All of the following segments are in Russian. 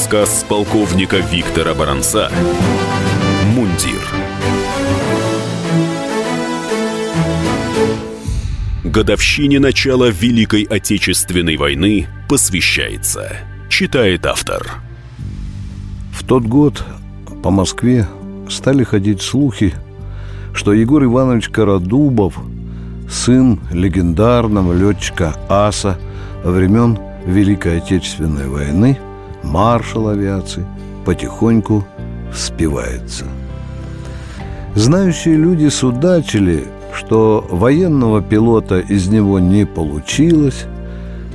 Рассказ полковника Виктора Баранца «Мундир». Годовщине начала Великой Отечественной войны посвящается. Читает автор. В тот год по Москве стали ходить слухи, что Егор Иванович Карадубов, сын легендарного летчика аса времен Великой Отечественной войны, маршал авиации, потихоньку спивается. Знающие люди судачили, что военного пилота из него не получилось,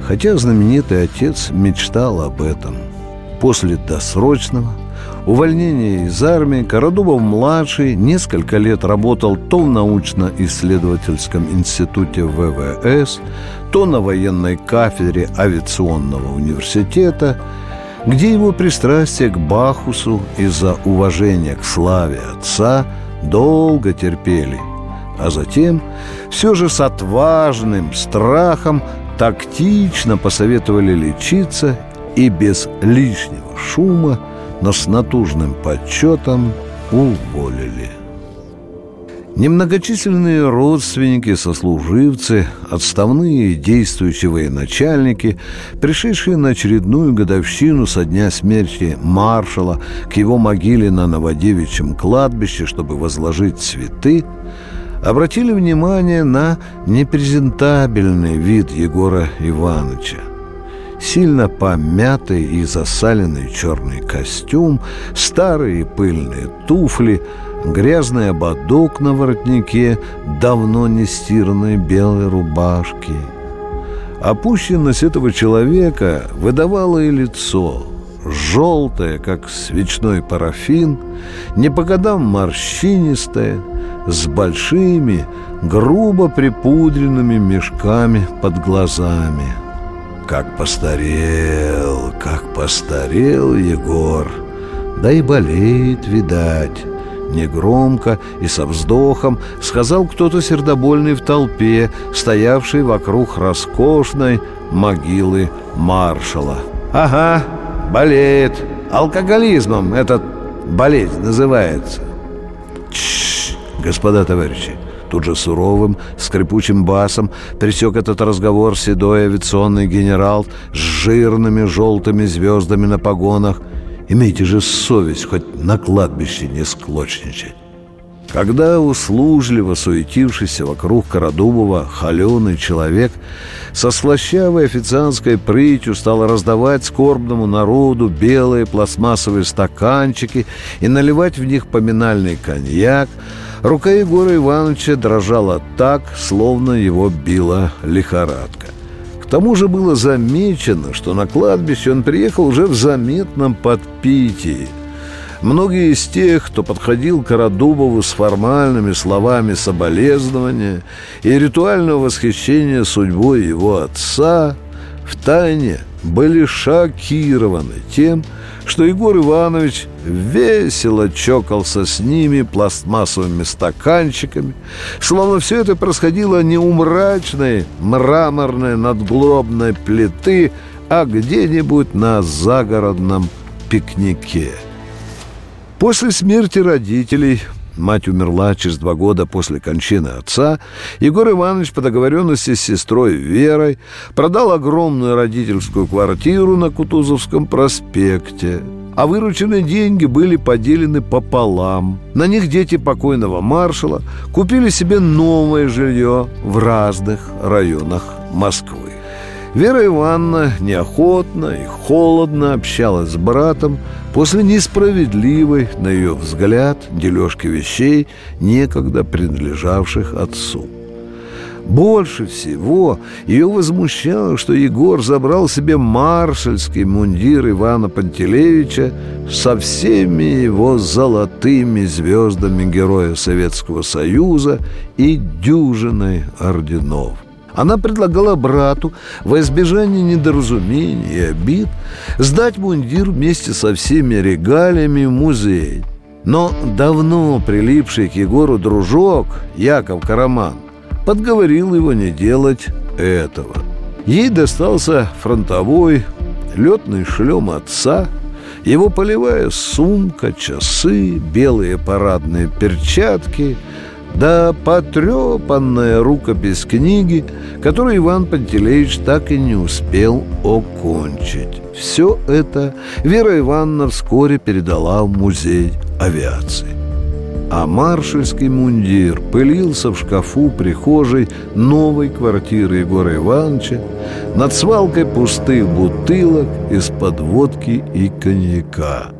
хотя знаменитый отец мечтал об этом. После досрочного – увольнения из армии Карадубов-младший несколько лет работал то в научно-исследовательском институте ВВС, то на военной кафедре авиационного университета, где его пристрастие к Бахусу из-за уважения к славе отца долго терпели, а затем все же с отважным страхом тактично посоветовали лечиться и без лишнего шума – но с натужным подсчетом уволили. Немногочисленные родственники, сослуживцы, отставные действующие военачальники, пришедшие на очередную годовщину со дня смерти маршала к его могиле на Новодевичьем кладбище, чтобы возложить цветы, обратили внимание на непрезентабельный вид Егора Ивановича – сильно помятый и засаленный черный костюм, старые пыльные туфли, грязный ободок на воротнике давно не стиранной белой рубашки. Опущенность этого человека выдавала и лицо, желтое, как свечной парафин, не по годам морщинистое, с большими, грубо припудренными мешками под глазами – как постарел, как постарел Егор. Да и болеет, видать. Негромко и со вздохом сказал кто-то сердобольный в толпе, стоявший вокруг роскошной могилы маршала. «Ага, болеет. Алкоголизмом этот болезнь называется». «Тш, господа товарищи, Тут же суровым, скрипучим басом пресек этот разговор седой авиационный генерал с жирными желтыми звездами на погонах. Имейте же совесть хоть на кладбище не склочничать. Когда услужливо суетившийся вокруг Карадубова холеный человек со слащавой официантской прытью стал раздавать скорбному народу белые пластмассовые стаканчики и наливать в них поминальный коньяк, Рука Егора Ивановича дрожала так, словно его била лихорадка. К тому же было замечено, что на кладбище он приехал уже в заметном подпитии. Многие из тех, кто подходил к Радубову с формальными словами соболезнования и ритуального восхищения судьбой его отца, втайне были шокированы тем, что Егор Иванович весело чокался с ними пластмассовыми стаканчиками, словно все это происходило не у мрачной мраморной надгробной плиты, а где-нибудь на загородном пикнике. После смерти родителей Мать умерла через два года после кончины отца. Егор Иванович по договоренности с сестрой Верой продал огромную родительскую квартиру на Кутузовском проспекте. А вырученные деньги были поделены пополам. На них дети покойного маршала купили себе новое жилье в разных районах Москвы. Вера Ивановна неохотно и холодно общалась с братом после несправедливой, на ее взгляд, дележки вещей, некогда принадлежавших отцу. Больше всего ее возмущало, что Егор забрал себе маршальский мундир Ивана Пантелеевича со всеми его золотыми звездами Героя Советского Союза и дюжиной орденов. Она предлагала брату во избежание недоразумений и обид сдать мундир вместе со всеми регалиями в музей. Но давно прилипший к Егору дружок Яков Караман подговорил его не делать этого. Ей достался фронтовой летный шлем отца Его полевая сумка, часы, белые парадные перчатки – да потрепанная рукопись книги, которую Иван Пантелеич так и не успел окончить. Все это Вера Ивановна вскоре передала в музей авиации. А маршальский мундир пылился в шкафу прихожей новой квартиры Егора Ивановича над свалкой пустых бутылок из-под водки и коньяка.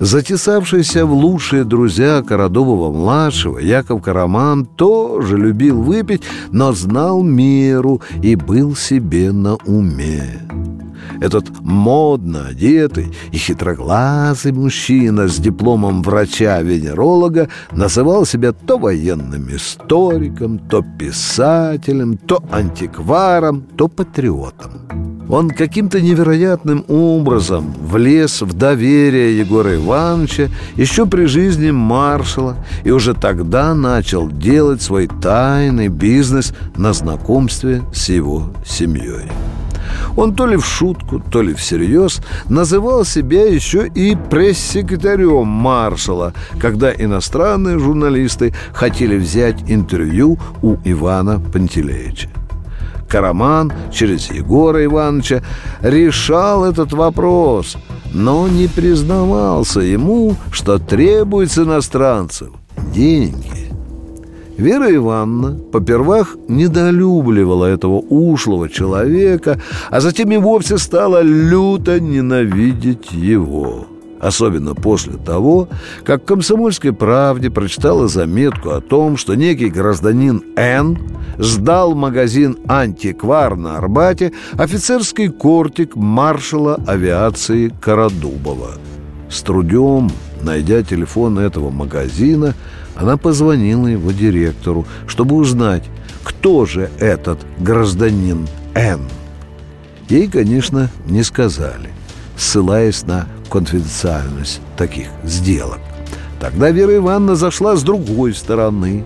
Затесавшийся в лучшие друзья Карадубова-младшего, Яков Караман тоже любил выпить, но знал меру и был себе на уме. Этот модно одетый и хитроглазый мужчина с дипломом врача-венеролога называл себя то военным историком, то писателем, то антикваром, то патриотом. Он каким-то невероятным образом влез в доверие Егора Ивановича еще при жизни маршала и уже тогда начал делать свой тайный бизнес на знакомстве с его семьей. Он то ли в шутку, то ли всерьез называл себя еще и пресс-секретарем маршала, когда иностранные журналисты хотели взять интервью у Ивана Пантелеича. Караман через Егора Ивановича решал этот вопрос, но не признавался ему, что требуется иностранцев деньги. Вера Ивановна попервах недолюбливала этого ушлого человека, а затем и вовсе стала люто ненавидеть его особенно после того, как в «Комсомольской правде» прочитала заметку о том, что некий гражданин Н. сдал магазин «Антиквар» на Арбате офицерский кортик маршала авиации Карадубова. С трудом, найдя телефон этого магазина, она позвонила его директору, чтобы узнать, кто же этот гражданин Н. Ей, конечно, не сказали, ссылаясь на конфиденциальность таких сделок. Тогда Вера Ивановна зашла с другой стороны,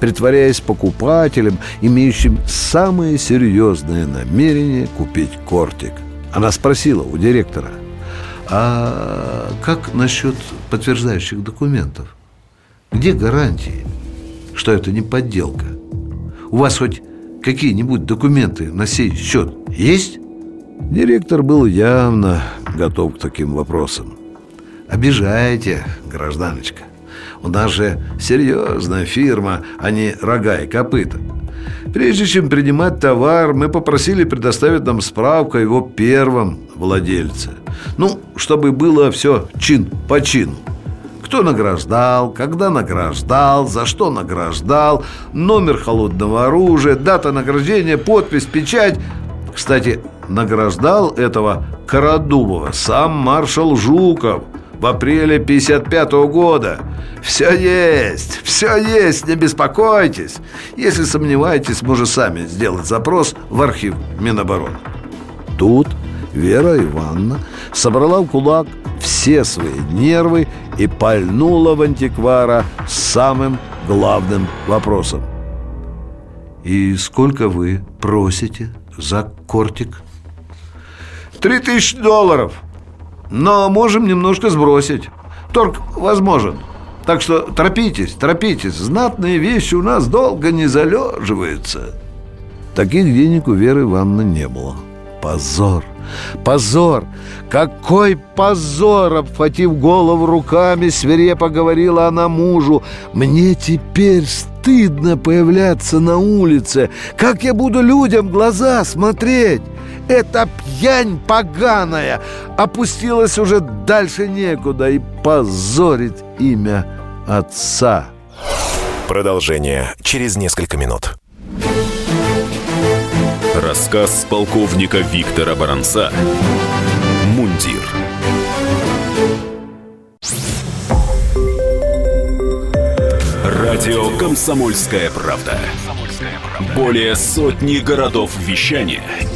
притворяясь покупателем, имеющим самое серьезное намерение купить кортик. Она спросила у директора, а как насчет подтверждающих документов? Где гарантии, что это не подделка? У вас хоть какие-нибудь документы на сей счет есть? Директор был явно готов к таким вопросам. Обижаете, гражданочка. У нас же серьезная фирма, а не рога и копыта. Прежде чем принимать товар, мы попросили предоставить нам справку о его первом владельце. Ну, чтобы было все чин по чину. Кто награждал, когда награждал, за что награждал, номер холодного оружия, дата награждения, подпись, печать. Кстати, награждал этого Карадубова сам маршал Жуков в апреле 55 -го года. Все есть, все есть, не беспокойтесь. Если сомневаетесь, можете сами сделать запрос в архив Минобороны. Тут Вера Ивановна собрала в кулак все свои нервы и пальнула в антиквара самым главным вопросом. «И сколько вы просите за кортик?» Три тысячи долларов. Но можем немножко сбросить. Торг возможен. Так что торопитесь, торопитесь. Знатные вещи у нас долго не залеживаются. Таких денег у Веры Ивановны не было. Позор! Позор! Какой позор! Обхватив голову руками, свирепо говорила она мужу. Мне теперь стыдно появляться на улице. Как я буду людям глаза смотреть? Эта пьянь поганая опустилась уже дальше некуда и позорит имя отца. Продолжение через несколько минут. Рассказ полковника Виктора Баранца «Мундир». Радио «Комсомольская правда». Более сотни городов вещания –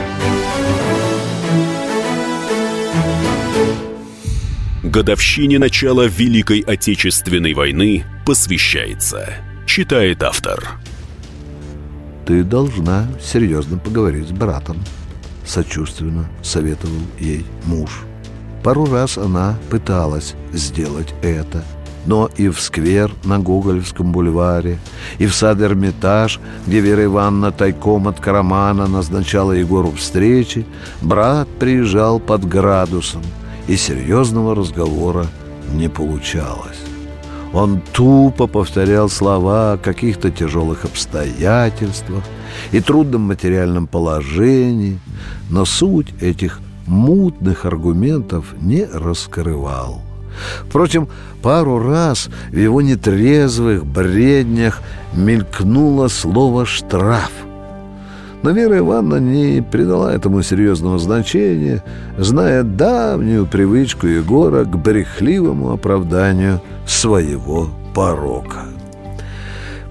Годовщине начала Великой Отечественной войны посвящается. Читает автор. Ты должна серьезно поговорить с братом сочувственно советовал ей муж. Пару раз она пыталась сделать это, но и в сквер на Гоголевском бульваре, и в сад Эрмитаж, где Вера Ивановна тайком от Карамана назначала Егору встречи, брат приезжал под градусом, и серьезного разговора не получалось. Он тупо повторял слова о каких-то тяжелых обстоятельствах и трудном материальном положении, но суть этих мутных аргументов не раскрывал. Впрочем, пару раз в его нетрезвых бреднях мелькнуло слово «штраф», но Вера Ивановна не придала этому серьезного значения, зная давнюю привычку Егора к брехливому оправданию своего порока.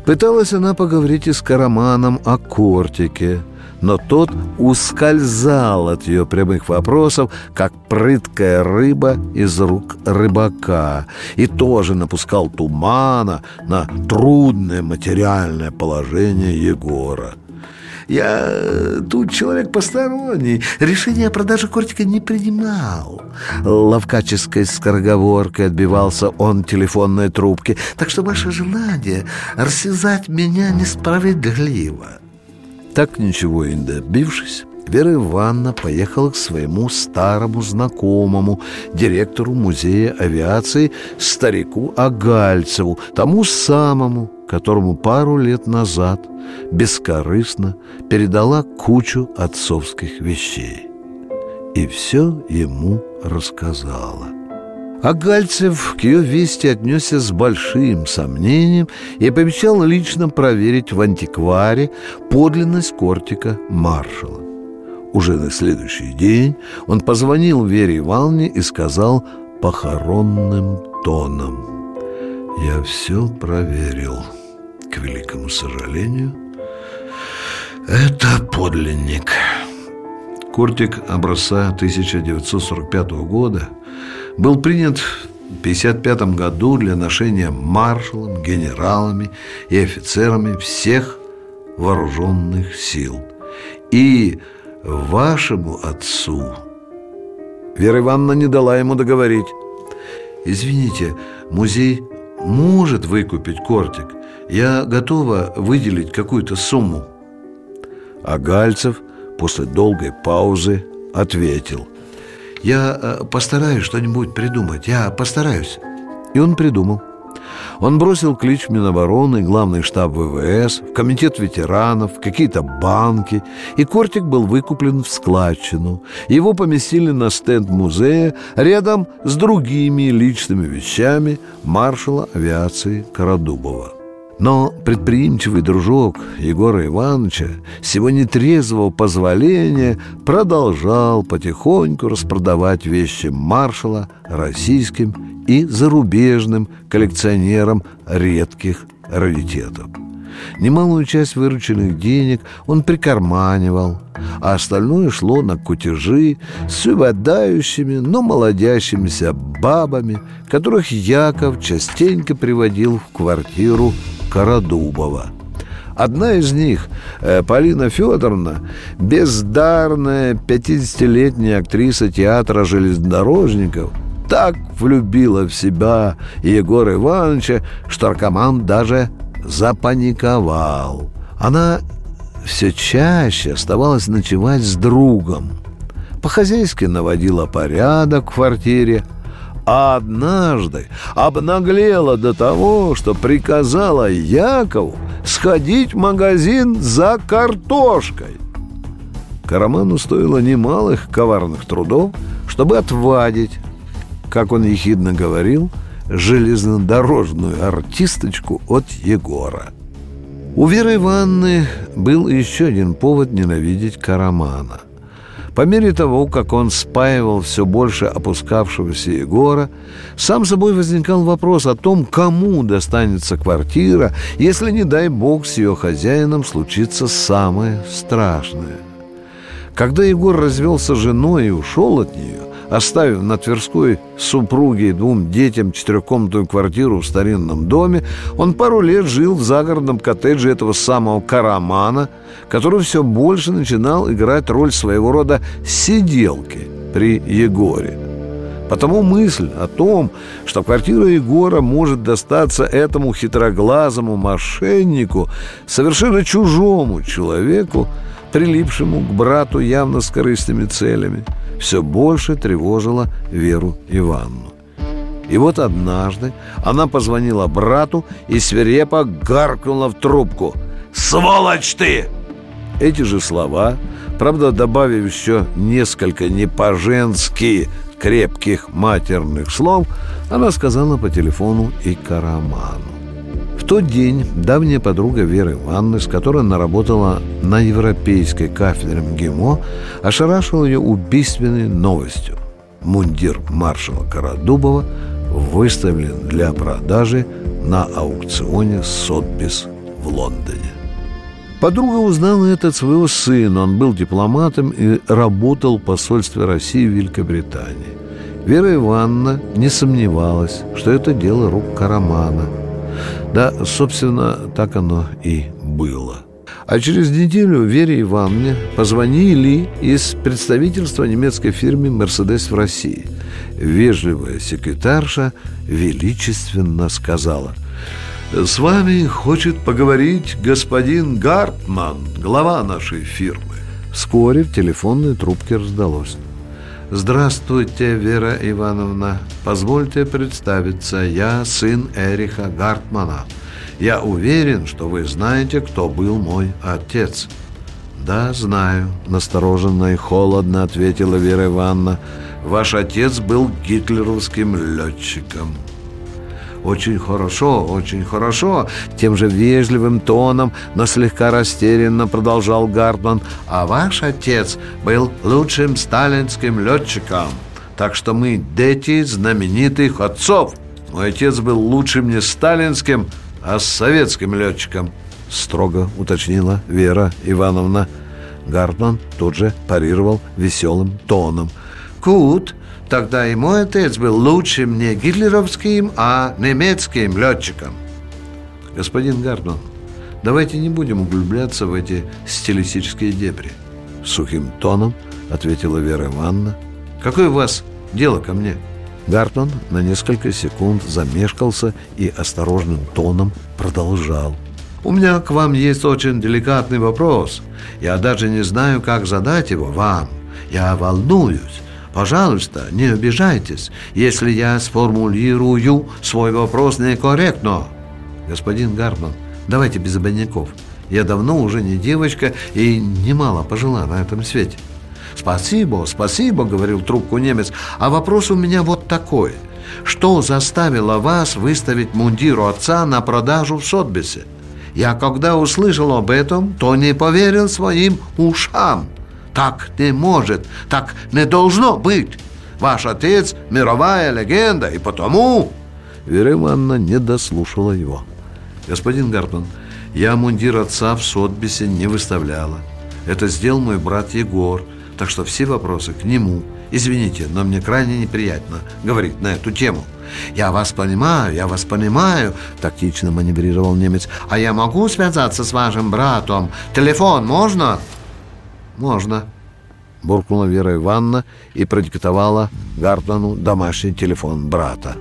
Пыталась она поговорить и с Караманом о кортике, но тот ускользал от ее прямых вопросов, как прыткая рыба из рук рыбака, и тоже напускал тумана на трудное материальное положение Егора – я э, тут человек посторонний. Решение о продаже кортика не принимал. Ловкаческой скороговоркой отбивался он телефонной трубки. Так что ваше желание рассязать меня несправедливо. Так ничего и не добившись, Вера Ивановна поехала к своему старому знакомому, директору музея авиации, старику Агальцеву, тому самому, которому пару лет назад бескорыстно передала кучу отцовских вещей. И все ему рассказала. А Гальцев к ее вести отнесся с большим сомнением и пообещал лично проверить в антикваре подлинность кортика маршала. Уже на следующий день он позвонил Вере Ивановне и сказал похоронным тоном «Я все проверил» к великому сожалению, это подлинник. Кортик образца 1945 года был принят в 1955 году для ношения маршалом, генералами и офицерами всех вооруженных сил. И вашему отцу Вера Ивановна не дала ему договорить. Извините, музей может выкупить кортик, я готова выделить какую-то сумму. А Гальцев после долгой паузы ответил. Я э, постараюсь что-нибудь придумать, я постараюсь. И он придумал. Он бросил клич в Минобороны, главный штаб ВВС, в комитет ветеранов, какие-то банки, и кортик был выкуплен в складчину. Его поместили на стенд музея рядом с другими личными вещами маршала авиации Карадубова. Но предприимчивый дружок Егора Ивановича с его нетрезвого позволения продолжал потихоньку распродавать вещи маршала российским и зарубежным коллекционерам редких раритетов. Немалую часть вырученных денег он прикарманивал, а остальное шло на кутежи с выпадающими, но молодящимися бабами, которых Яков частенько приводил в квартиру Карадубова. Одна из них, э, Полина Федоровна, бездарная 50-летняя актриса театра железнодорожников, так влюбила в себя Егора Ивановича, что наркоман даже запаниковал. Она все чаще оставалась ночевать с другом. По-хозяйски наводила порядок в квартире, а однажды обнаглела до того, что приказала Якову сходить в магазин за картошкой. Караману стоило немалых коварных трудов, чтобы отвадить, как он ехидно говорил, железнодорожную артисточку от Егора. У Веры Ивановны был еще один повод ненавидеть Карамана. По мере того, как он спаивал все больше опускавшегося Егора, сам собой возникал вопрос о том, кому достанется квартира, если, не дай бог, с ее хозяином случится самое страшное. Когда Егор развелся с женой и ушел от нее, оставив на Тверской супруге и двум детям четырехкомнатную квартиру в старинном доме, он пару лет жил в загородном коттедже этого самого Карамана, который все больше начинал играть роль своего рода сиделки при Егоре. Потому мысль о том, что квартира Егора может достаться этому хитроглазому мошеннику, совершенно чужому человеку, прилипшему к брату явно с корыстными целями – все больше тревожила Веру Ивановну. И вот однажды она позвонила брату и свирепо гаркнула в трубку «Сволочь ты!» Эти же слова, правда, добавив еще несколько не по-женски крепких матерных слов, она сказала по телефону и Караману тот день давняя подруга Веры Ивановны, с которой она работала на европейской кафедре МГИМО, ошарашила ее убийственной новостью. Мундир маршала Карадубова выставлен для продажи на аукционе Сотбис в Лондоне. Подруга узнала это от своего сына. Он был дипломатом и работал в посольстве России в Великобритании. Вера Ивановна не сомневалась, что это дело рук Карамана – да, собственно, так оно и было. А через неделю Вере Ивановне позвонили из представительства немецкой фирмы «Мерседес» в России. Вежливая секретарша величественно сказала «С вами хочет поговорить господин Гартман, глава нашей фирмы». Вскоре в телефонной трубке раздалось Здравствуйте, Вера Ивановна. Позвольте представиться. Я сын Эриха Гартмана. Я уверен, что вы знаете, кто был мой отец. Да, знаю, настороженно и холодно ответила Вера Ивановна. Ваш отец был гитлеровским летчиком. «Очень хорошо, очень хорошо», тем же вежливым тоном, но слегка растерянно продолжал Гартман. «А ваш отец был лучшим сталинским летчиком, так что мы дети знаменитых отцов. Мой отец был лучшим не сталинским, а советским летчиком», строго уточнила Вера Ивановна. Гартман тут же парировал веселым тоном. «Кут, Тогда и мой отец был лучшим не гитлеровским, а немецким летчиком. Господин Гардон, давайте не будем углубляться в эти стилистические дебри. Сухим тоном ответила Вера Ивановна. Какое у вас дело ко мне? Гартон на несколько секунд замешкался и осторожным тоном продолжал. «У меня к вам есть очень деликатный вопрос. Я даже не знаю, как задать его вам. Я волнуюсь. Пожалуйста, не обижайтесь, если я сформулирую свой вопрос некорректно. Господин Гарман, давайте без обиняков. Я давно уже не девочка и немало пожила на этом свете. «Спасибо, спасибо», — говорил трубку немец. «А вопрос у меня вот такой. Что заставило вас выставить мундир отца на продажу в Сотбисе? Я когда услышал об этом, то не поверил своим ушам». Так не может, так не должно быть. Ваш отец – мировая легенда, и потому...» Вера Ивановна не дослушала его. «Господин Гартман, я мундир отца в Сотбисе не выставляла. Это сделал мой брат Егор, так что все вопросы к нему. Извините, но мне крайне неприятно говорить на эту тему». «Я вас понимаю, я вас понимаю», – тактично маневрировал немец. «А я могу связаться с вашим братом? Телефон можно?» «Можно», – буркнула Вера Ивановна и продиктовала Гартману домашний телефон брата.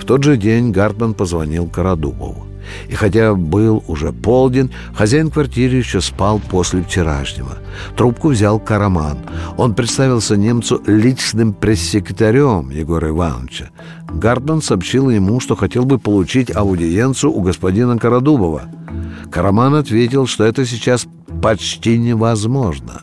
В тот же день Гартман позвонил Карадубову. И хотя был уже полдень, хозяин квартиры еще спал после вчерашнего. Трубку взял Караман. Он представился немцу личным пресс-секретарем Егора Ивановича. Гартман сообщил ему, что хотел бы получить аудиенцию у господина Карадубова. Караман ответил, что это сейчас почти невозможно.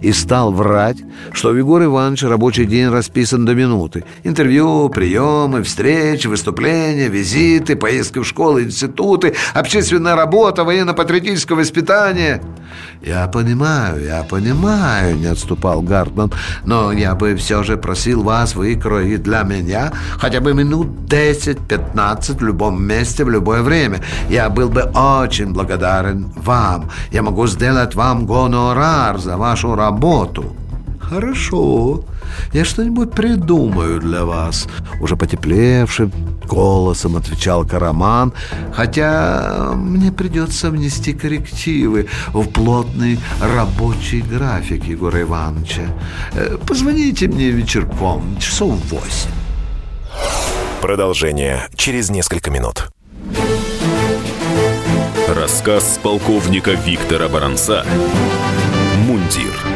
И стал врать, что у Егора Ивановича рабочий день расписан до минуты. Интервью, приемы, встречи, выступления, визиты, поездки в школы, институты, общественная работа, военно-патриотическое воспитание. «Я понимаю, я понимаю», — не отступал Гартман, «но я бы все же просил вас выкроить для меня хотя бы минут 10-15 в любом месте, в любое время. Я был бы очень благодарен вам. Я могу сделать вам гонорар за вашу работу». «Хорошо, я что-нибудь придумаю для вас», — уже потеплевшим голосом отвечал Караман, «хотя мне придется внести коррективы в плотный рабочий график Егора Ивановича. Э, позвоните мне вечерком, часов восемь». Продолжение через несколько минут. Рассказ полковника Виктора Баранца «Мундир».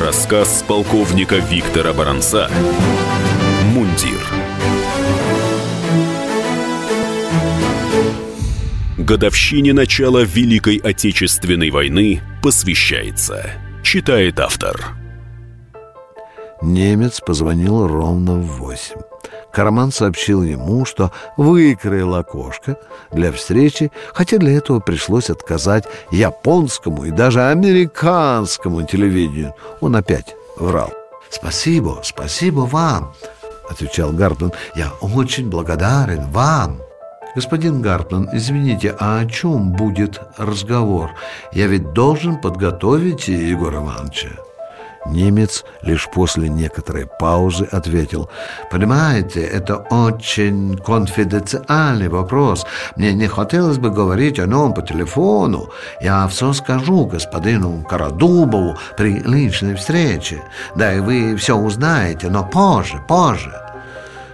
Рассказ полковника Виктора Баранца «Мундир» Годовщине начала Великой Отечественной войны посвящается. Читает автор. Немец позвонил ровно в восемь. Карман сообщил ему, что выкроил окошко для встречи, хотя для этого пришлось отказать японскому и даже американскому телевидению. Он опять врал. «Спасибо, спасибо вам», — отвечал Гартман. «Я очень благодарен вам». «Господин Гартман, извините, а о чем будет разговор? Я ведь должен подготовить Егора Ивановича». Немец лишь после некоторой паузы ответил, «Понимаете, это очень конфиденциальный вопрос. Мне не хотелось бы говорить о нем по телефону. Я все скажу господину Карадубову при личной встрече. Да и вы все узнаете, но позже, позже».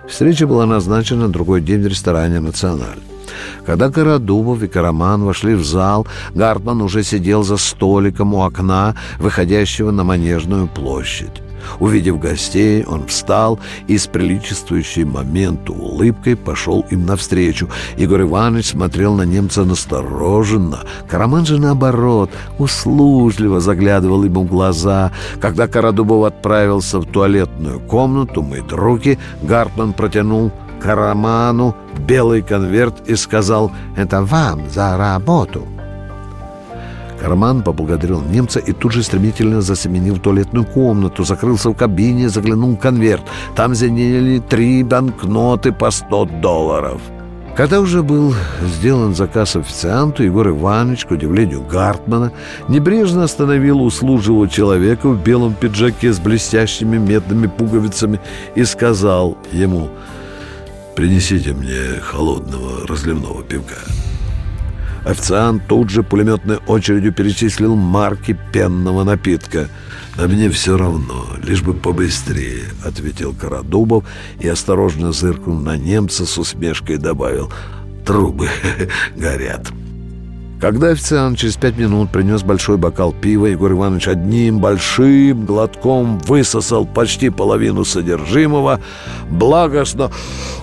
Встреча была назначена на другой день в ресторане «Националь». Когда Карадубов и Караман вошли в зал, Гартман уже сидел за столиком у окна, выходящего на Манежную площадь. Увидев гостей, он встал и с приличествующей моменту улыбкой пошел им навстречу. Игорь Иванович смотрел на немца настороженно. Караман же, наоборот, услужливо заглядывал ему в глаза. Когда Карадубов отправился в туалетную комнату мыть руки, Гартман протянул Караману белый конверт и сказал «Это вам за работу». Карман поблагодарил немца и тут же стремительно засеменил в туалетную комнату, закрылся в кабине, заглянул в конверт. Там зенели три банкноты по 100 долларов. Когда уже был сделан заказ официанту, Егор Иванович, к удивлению Гартмана, небрежно остановил услуживого человека в белом пиджаке с блестящими медными пуговицами и сказал ему – Принесите мне холодного разливного пивка. Официант тут же пулеметной очередью перечислил марки пенного напитка. «А мне все равно, лишь бы побыстрее», — ответил Карадубов и, осторожно зыркнув на немца, с усмешкой добавил «Трубы горят». Когда официант через пять минут принес большой бокал пива, Егор Иванович одним большим глотком высосал почти половину содержимого, благостно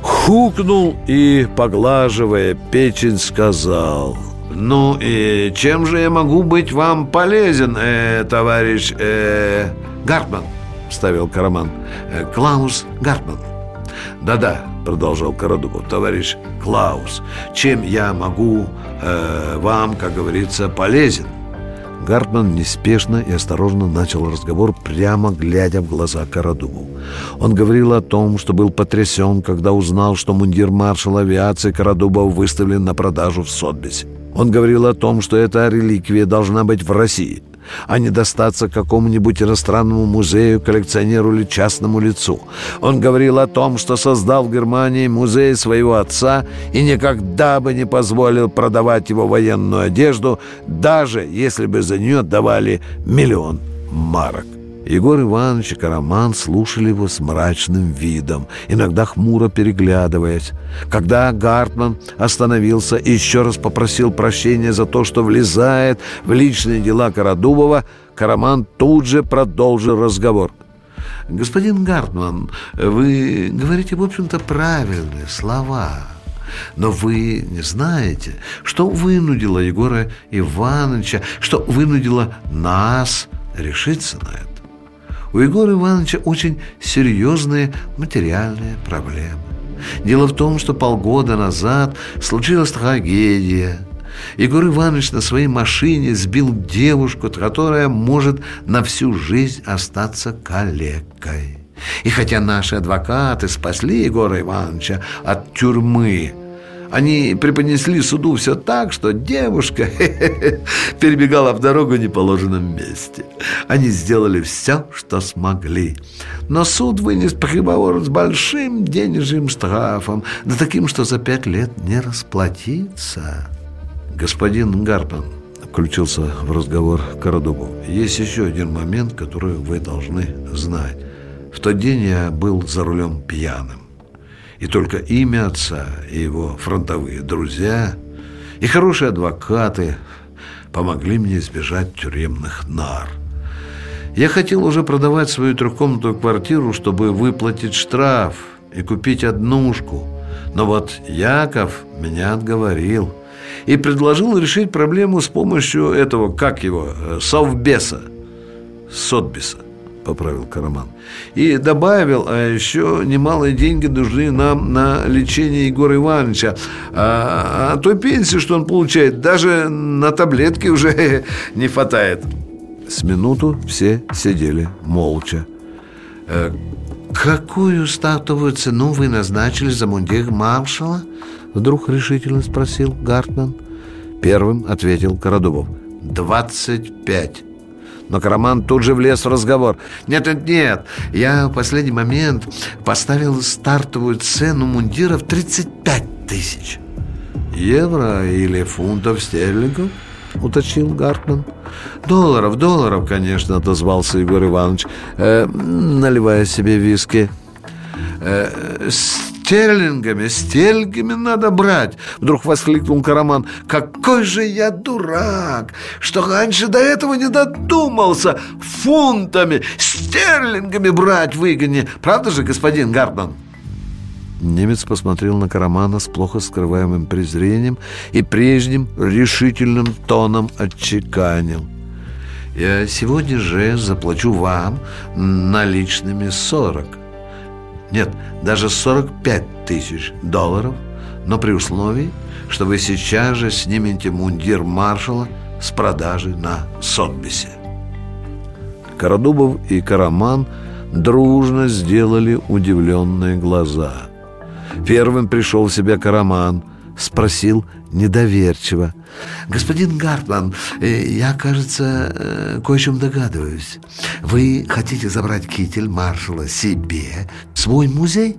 хукнул и, поглаживая печень, сказал... «Ну и чем же я могу быть вам полезен, э, товарищ э, Гартман?» — вставил Караман. Э, «Клаус Гартман». «Да-да», — продолжал Карадубов, — «товарищ Клаус, чем я могу э, вам, как говорится, полезен?» Гартман неспешно и осторожно начал разговор, прямо глядя в глаза Карадубову. Он говорил о том, что был потрясен, когда узнал, что мундир маршала авиации Карадубов выставлен на продажу в Сотбисе. Он говорил о том, что эта реликвия должна быть в России – а не достаться какому-нибудь иностранному музею, коллекционеру или частному лицу. Он говорил о том, что создал в Германии музей своего отца и никогда бы не позволил продавать его военную одежду, даже если бы за нее давали миллион марок. Егор Иванович и Караман слушали его с мрачным видом, иногда хмуро переглядываясь. Когда Гартман остановился и еще раз попросил прощения за то, что влезает в личные дела Карадубова, Караман тут же продолжил разговор. «Господин Гартман, вы говорите, в общем-то, правильные слова». Но вы не знаете, что вынудило Егора Ивановича, что вынудило нас решиться на это. У Егора Ивановича очень серьезные материальные проблемы. Дело в том, что полгода назад случилась трагедия. Егор Иванович на своей машине сбил девушку, которая может на всю жизнь остаться калекой. И хотя наши адвокаты спасли Егора Ивановича от тюрьмы, они преподнесли суду все так, что девушка перебегала в дорогу в неположенном месте. Они сделали все, что смогли. Но суд вынес приговор с большим денежным штрафом, да таким, что за пять лет не расплатиться. Господин Гарпан включился в разговор Карадубу. Есть еще один момент, который вы должны знать. В тот день я был за рулем пьяным. И только имя отца и его фронтовые друзья и хорошие адвокаты помогли мне избежать тюремных нар. Я хотел уже продавать свою трехкомнатную квартиру, чтобы выплатить штраф и купить однушку. Но вот Яков меня отговорил и предложил решить проблему с помощью этого, как его, э, совбеса, сотбиса поправил Караман. И добавил, а еще немалые деньги нужны нам на лечение Егора Ивановича. А, а той пенсии, что он получает, даже на таблетки уже не хватает. С минуту все сидели молча. Э, «Какую стартовую цену вы назначили за мундир маршала?» Вдруг решительно спросил Гартман. Первым ответил Карадубов. «Двадцать пять». Но Караман тут же влез в разговор. «Нет, нет, нет, я в последний момент поставил стартовую цену мундиров 35 тысяч». «Евро или фунтов стерлингов?» — уточнил Гартман. «Долларов, долларов, конечно», — отозвался Егор Иванович, э, наливая себе виски. Э, стерлингами, стерлингами надо брать!» Вдруг воскликнул Караман. «Какой же я дурак! Что раньше до этого не додумался! Фунтами, стерлингами брать выгоднее! Правда же, господин Гардман?» Немец посмотрел на Карамана с плохо скрываемым презрением и прежним решительным тоном отчеканил. «Я сегодня же заплачу вам наличными сорок. Нет, даже 45 тысяч долларов, но при условии, что вы сейчас же снимете мундир маршала с продажи на Сотбисе. Карадубов и Караман дружно сделали удивленные глаза. Первым пришел в себя Караман, спросил недоверчиво. «Господин Гартман, э, я, кажется, э, кое чем догадываюсь. Вы хотите забрать китель маршала себе, свой музей?»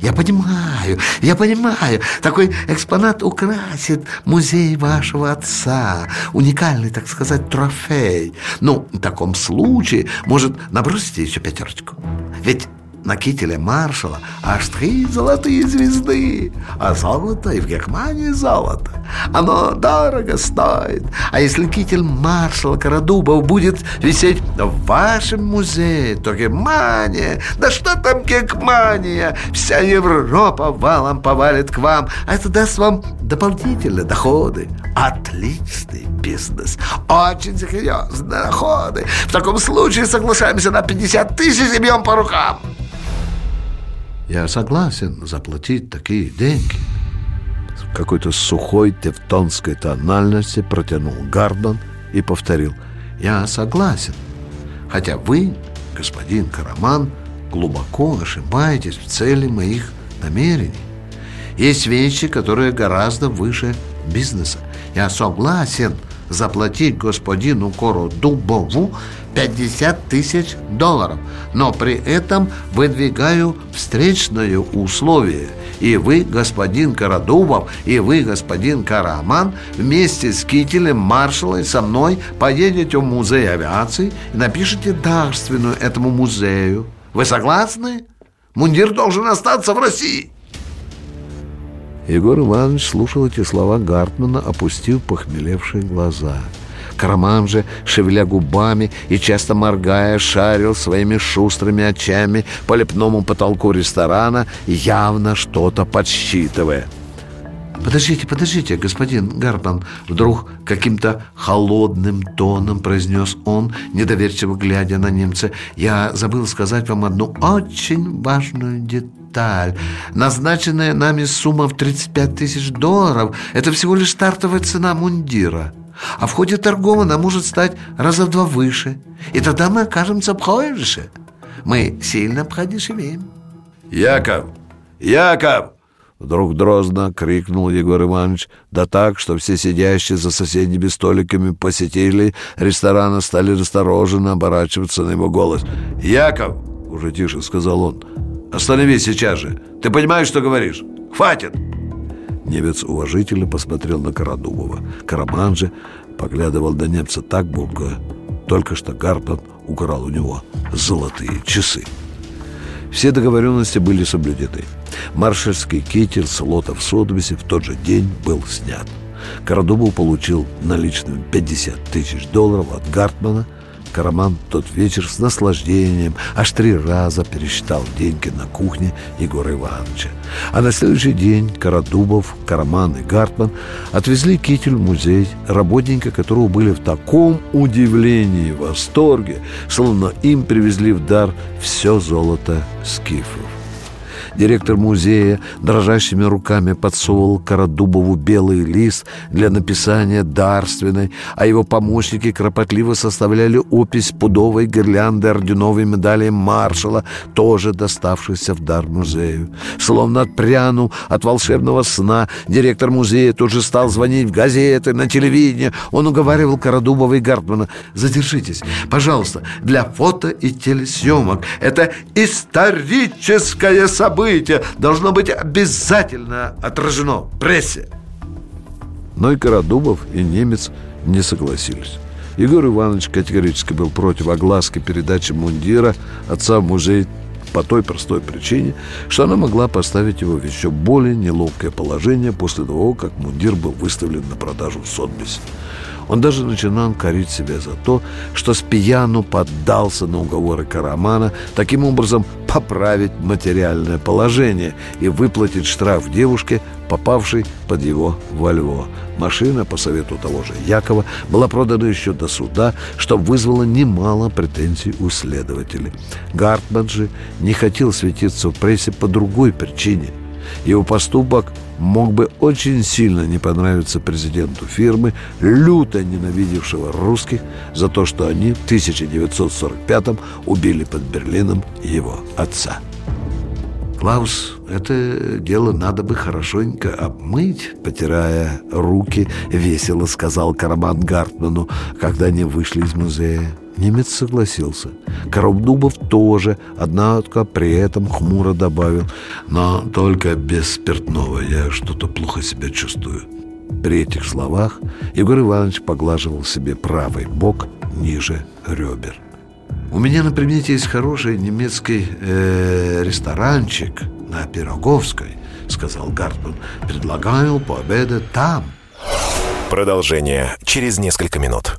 Я понимаю, я понимаю, такой экспонат украсит музей вашего отца. Уникальный, так сказать, трофей. Ну, в таком случае, может, набросите еще пятерочку? Ведь на кителе маршала аж три золотые звезды, а золото и в Германии золото. Оно дорого стоит. А если китель маршала Карадубов будет висеть в вашем музее, то Германия, да что там Германия, вся Европа валом повалит к вам, а это даст вам дополнительные доходы. Отличный бизнес, очень серьезные доходы. В таком случае соглашаемся на 50 тысяч и бьем по рукам. Я согласен заплатить такие деньги. В какой-то сухой тевтонской тональности протянул Гардон и повторил. Я согласен. Хотя вы, господин Караман, глубоко ошибаетесь в цели моих намерений. Есть вещи, которые гораздо выше бизнеса. Я согласен заплатить господину Кородубову 50 тысяч долларов. Но при этом выдвигаю встречное условие. И вы, господин Карадубов, и вы, господин Караман, вместе с кителем маршала и со мной поедете в музей авиации и напишите дарственную этому музею. Вы согласны? Мундир должен остаться в России. Егор Иванович слушал эти слова Гартмана, опустив похмелевшие глаза. Караман же, шевеля губами и часто моргая, шарил своими шустрыми очами по лепному потолку ресторана, явно что-то подсчитывая. «Подождите, подождите, господин Гартман!» Вдруг каким-то холодным тоном произнес он, недоверчиво глядя на немца. «Я забыл сказать вам одну очень важную деталь. Назначенная нами сумма в 35 тысяч долларов – это всего лишь стартовая цена мундира. А в ходе торгов она может стать раза в два выше. И тогда мы окажемся обходиши. Мы сильно обходишевеем. Яков! Яков! Вдруг дрозно крикнул Егор Иванович, да так, что все сидящие за соседними столиками посетители ресторана стали настороженно оборачиваться на его голос. «Яков!» — уже тише сказал он. Остановись сейчас же. Ты понимаешь, что говоришь? Хватит!» Немец уважительно посмотрел на Карадубова. Караман же поглядывал на немца так, будто только что Гарпан украл у него золотые часы. Все договоренности были соблюдены. Маршальский китер с лота в Содвисе в тот же день был снят. Карадубов получил наличными 50 тысяч долларов от Гартмана – Караман тот вечер с наслаждением аж три раза пересчитал деньги на кухне Егора Ивановича. А на следующий день Карадубов, Караман и Гартман отвезли китель в музей, работники которого были в таком удивлении и восторге, словно им привезли в дар все золото скифов. Директор музея дрожащими руками подсовывал Карадубову белый лист для написания дарственной, а его помощники кропотливо составляли опись пудовой гирлянды орденовой медали маршала, тоже доставшейся в дар музею. Словно отпрянул от волшебного сна, директор музея тут же стал звонить в газеты, на телевидение. Он уговаривал Карадубова и Гартмана «Задержитесь, пожалуйста, для фото и телесъемок. Это историческое событие!» Событие должно быть обязательно отражено в прессе. Но и Карадубов, и немец не согласились. Егор Иванович категорически был против огласки передачи мундира отца в музей по той простой причине, что она могла поставить его в еще более неловкое положение после того, как мундир был выставлен на продажу в Сотбисе. Он даже начинал корить себя за то, что с пьяну поддался на уговоры Карамана, таким образом поправить материальное положение и выплатить штраф девушке, попавшей под его вольво. Машина, по совету того же Якова, была продана еще до суда, что вызвало немало претензий у следователей. Гартман же не хотел светиться в прессе по другой причине. Его поступок мог бы очень сильно не понравиться президенту фирмы, люто ненавидевшего русских за то, что они в 1945-м убили под Берлином его отца. Клаус, это дело надо бы хорошенько обмыть, потирая руки, весело сказал Караман Гартману, когда они вышли из музея. Немец согласился. Коробдубов тоже, однако при этом хмуро добавил, но только без спиртного я что-то плохо себя чувствую. При этих словах Егор Иванович поглаживал себе правый бок ниже ребер. У меня на примете есть хороший немецкий э, ресторанчик на Пироговской, сказал Гартман. Предлагаю пообедать там. Продолжение через несколько минут.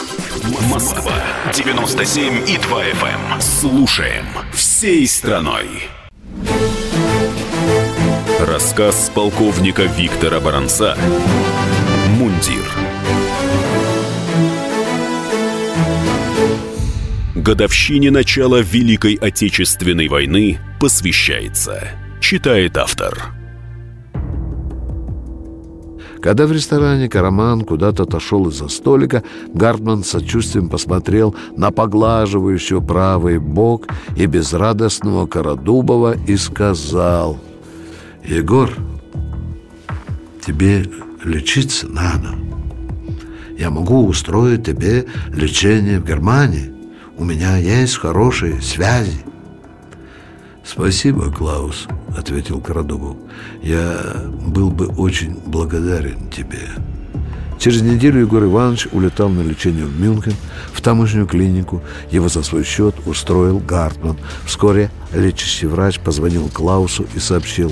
Москва 97 и 2 FM. Эм. Слушаем всей страной. Рассказ полковника Виктора Баранца «Мундир». годовщине начала Великой Отечественной войны посвящается. Читает автор. Когда в ресторане Караман куда-то отошел из-за столика, Гартман с сочувствием посмотрел на поглаживающего правый бок и безрадостного Карадубова и сказал «Егор, тебе лечиться надо. Я могу устроить тебе лечение в Германии. У меня есть хорошие связи». «Спасибо, Клаус», — ответил Карадубов. «Я был бы очень благодарен тебе». Через неделю Егор Иванович улетал на лечение в Мюнхен, в тамошнюю клинику. Его за свой счет устроил Гартман. Вскоре лечащий врач позвонил Клаусу и сообщил.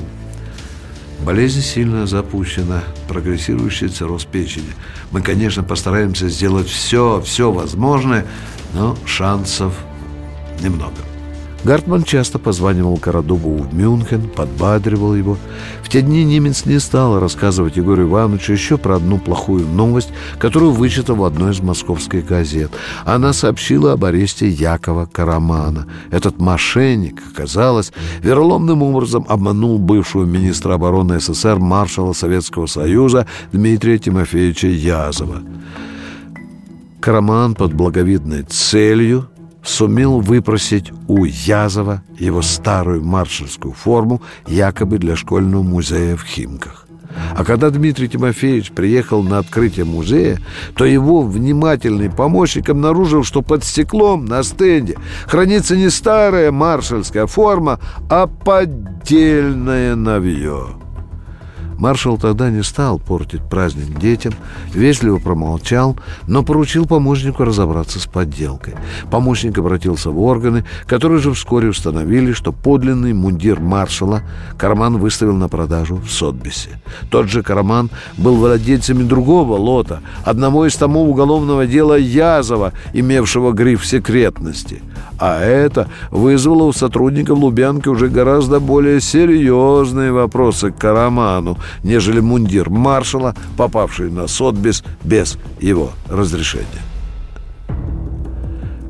Болезнь сильно запущена, прогрессирующий цирроз печени. Мы, конечно, постараемся сделать все, все возможное, но шансов немного. Гартман часто позванивал Карадубу в Мюнхен, подбадривал его. В те дни немец не стал рассказывать Егору Ивановичу еще про одну плохую новость, которую вычитал в одной из московских газет. Она сообщила об аресте Якова Карамана. Этот мошенник, оказалось, вероломным образом обманул бывшего министра обороны СССР маршала Советского Союза Дмитрия Тимофеевича Язова. Караман под благовидной целью сумел выпросить у Язова его старую маршальскую форму якобы для школьного музея в Химках. А когда Дмитрий Тимофеевич приехал на открытие музея, то его внимательный помощник обнаружил, что под стеклом на стенде хранится не старая маршальская форма, а поддельное навье. Маршал тогда не стал портить праздник детям, вежливо промолчал, но поручил помощнику разобраться с подделкой. Помощник обратился в органы, которые же вскоре установили, что подлинный мундир маршала Карман выставил на продажу в Сотбисе. Тот же Карман был владельцем другого лота, одного из томов уголовного дела Язова, имевшего гриф секретности. А это вызвало у сотрудников Лубянки уже гораздо более серьезные вопросы к Караману, нежели мундир маршала, попавший на Сотбис без его разрешения.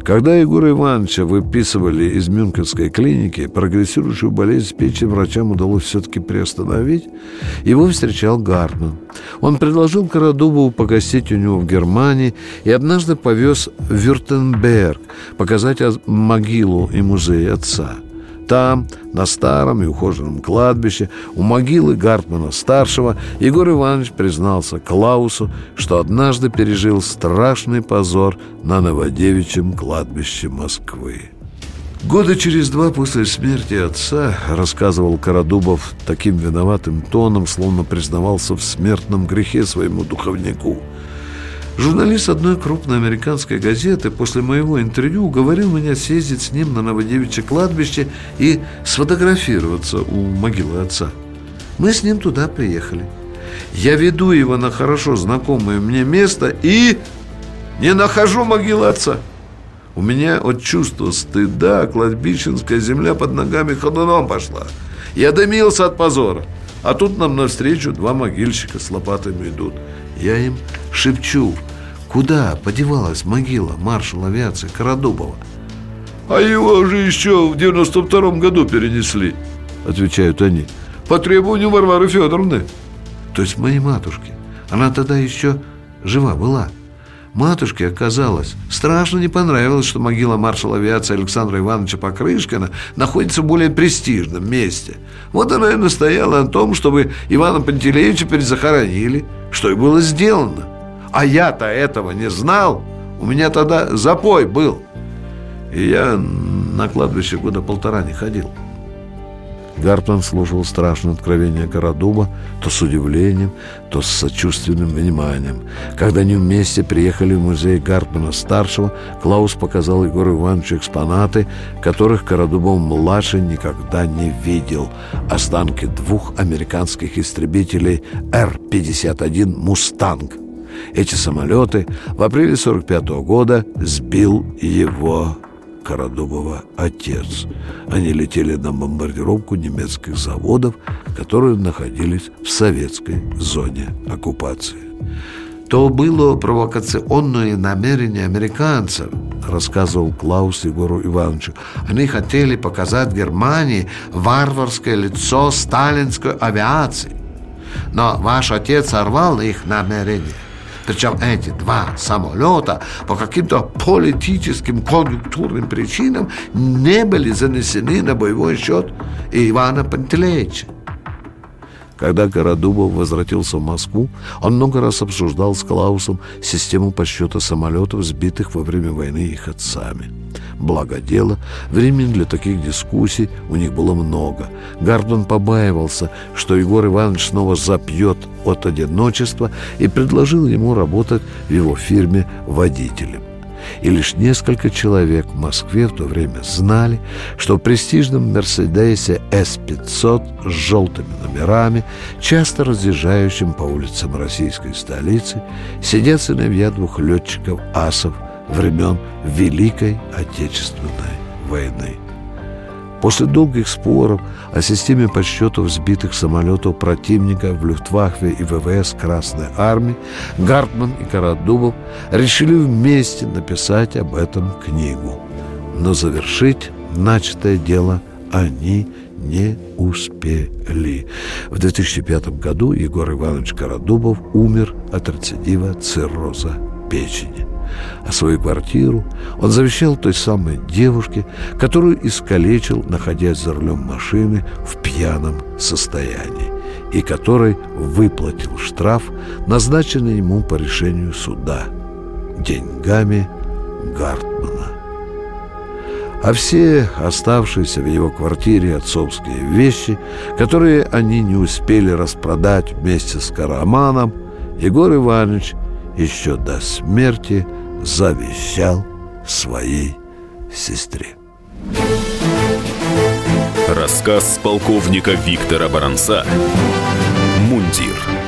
Когда Егора Ивановича выписывали из Мюнхенской клиники, прогрессирующую болезнь печени врачам удалось все-таки приостановить, его встречал Гартман. Он предложил Карадубову погостить у него в Германии и однажды повез в Вюртенберг показать могилу и музей отца – там, на старом и ухоженном кладбище, у могилы Гартмана-старшего, Егор Иванович признался Клаусу, что однажды пережил страшный позор на Новодевичьем кладбище Москвы. Года через два после смерти отца, рассказывал Карадубов таким виноватым тоном, словно признавался в смертном грехе своему духовнику – Журналист одной крупной американской газеты после моего интервью уговорил меня съездить с ним на Новодевичье кладбище и сфотографироваться у могилы отца. Мы с ним туда приехали. Я веду его на хорошо знакомое мне место и не нахожу могилы отца. У меня от чувства стыда кладбищенская земля под ногами ходуном пошла. Я дымился от позора. А тут нам навстречу два могильщика с лопатами идут. Я им шепчу – Куда подевалась могила маршала авиации Карадубова? А его уже еще в 92-м году перенесли, отвечают они. По требованию Варвары Федоровны. То есть моей матушки. Она тогда еще жива была. Матушке оказалось страшно не понравилось, что могила маршала авиации Александра Ивановича Покрышкина находится в более престижном месте. Вот она и настояла о том, чтобы Ивана Пантелеевича перезахоронили, что и было сделано. А я-то этого не знал. У меня тогда запой был. И я на кладбище года полтора не ходил. Гартман слушал страшное откровение Карадуба то с удивлением, то с сочувственным вниманием. Когда они вместе приехали в музей Гартмана-старшего, Клаус показал Егору Ивановичу экспонаты, которых Карадубов-младший никогда не видел. Останки двух американских истребителей Р-51 «Мустанг» Эти самолеты в апреле 45 -го года сбил его Карадубова отец. Они летели на бомбардировку немецких заводов, которые находились в советской зоне оккупации. То было провокационное намерение американцев, рассказывал Клаус Егору Ивановичу. Они хотели показать Германии варварское лицо сталинской авиации. Но ваш отец сорвал их намерение. Причем эти два самолета по каким-то политическим конъюнктурным причинам не были занесены на боевой счет Ивана Пантелеича. Когда Городубов возвратился в Москву, он много раз обсуждал с Клаусом систему подсчета самолетов, сбитых во время войны их отцами. Благо дело, времени для таких дискуссий у них было много. Гардон побаивался, что Егор Иванович снова запьет от одиночества и предложил ему работать в его фирме водителем и лишь несколько человек в Москве в то время знали, что в престижном «Мерседесе С-500» с желтыми номерами, часто разъезжающим по улицам российской столицы, сидят сыновья двух летчиков-асов времен Великой Отечественной войны. После долгих споров о системе подсчетов сбитых самолетов противника в Люфтваффе и ВВС Красной Армии Гартман и Карадубов решили вместе написать об этом книгу. Но завершить начатое дело они не успели. В 2005 году Егор Иванович Карадубов умер от рецидива цирроза печени а свою квартиру он завещал той самой девушке, которую искалечил, находясь за рулем машины в пьяном состоянии, и которой выплатил штраф, назначенный ему по решению суда, деньгами Гартмана. А все оставшиеся в его квартире отцовские вещи, которые они не успели распродать вместе с Караманом, Егор Иванович еще до смерти – завещал своей сестре. Рассказ полковника Виктора Баранца «Мундир»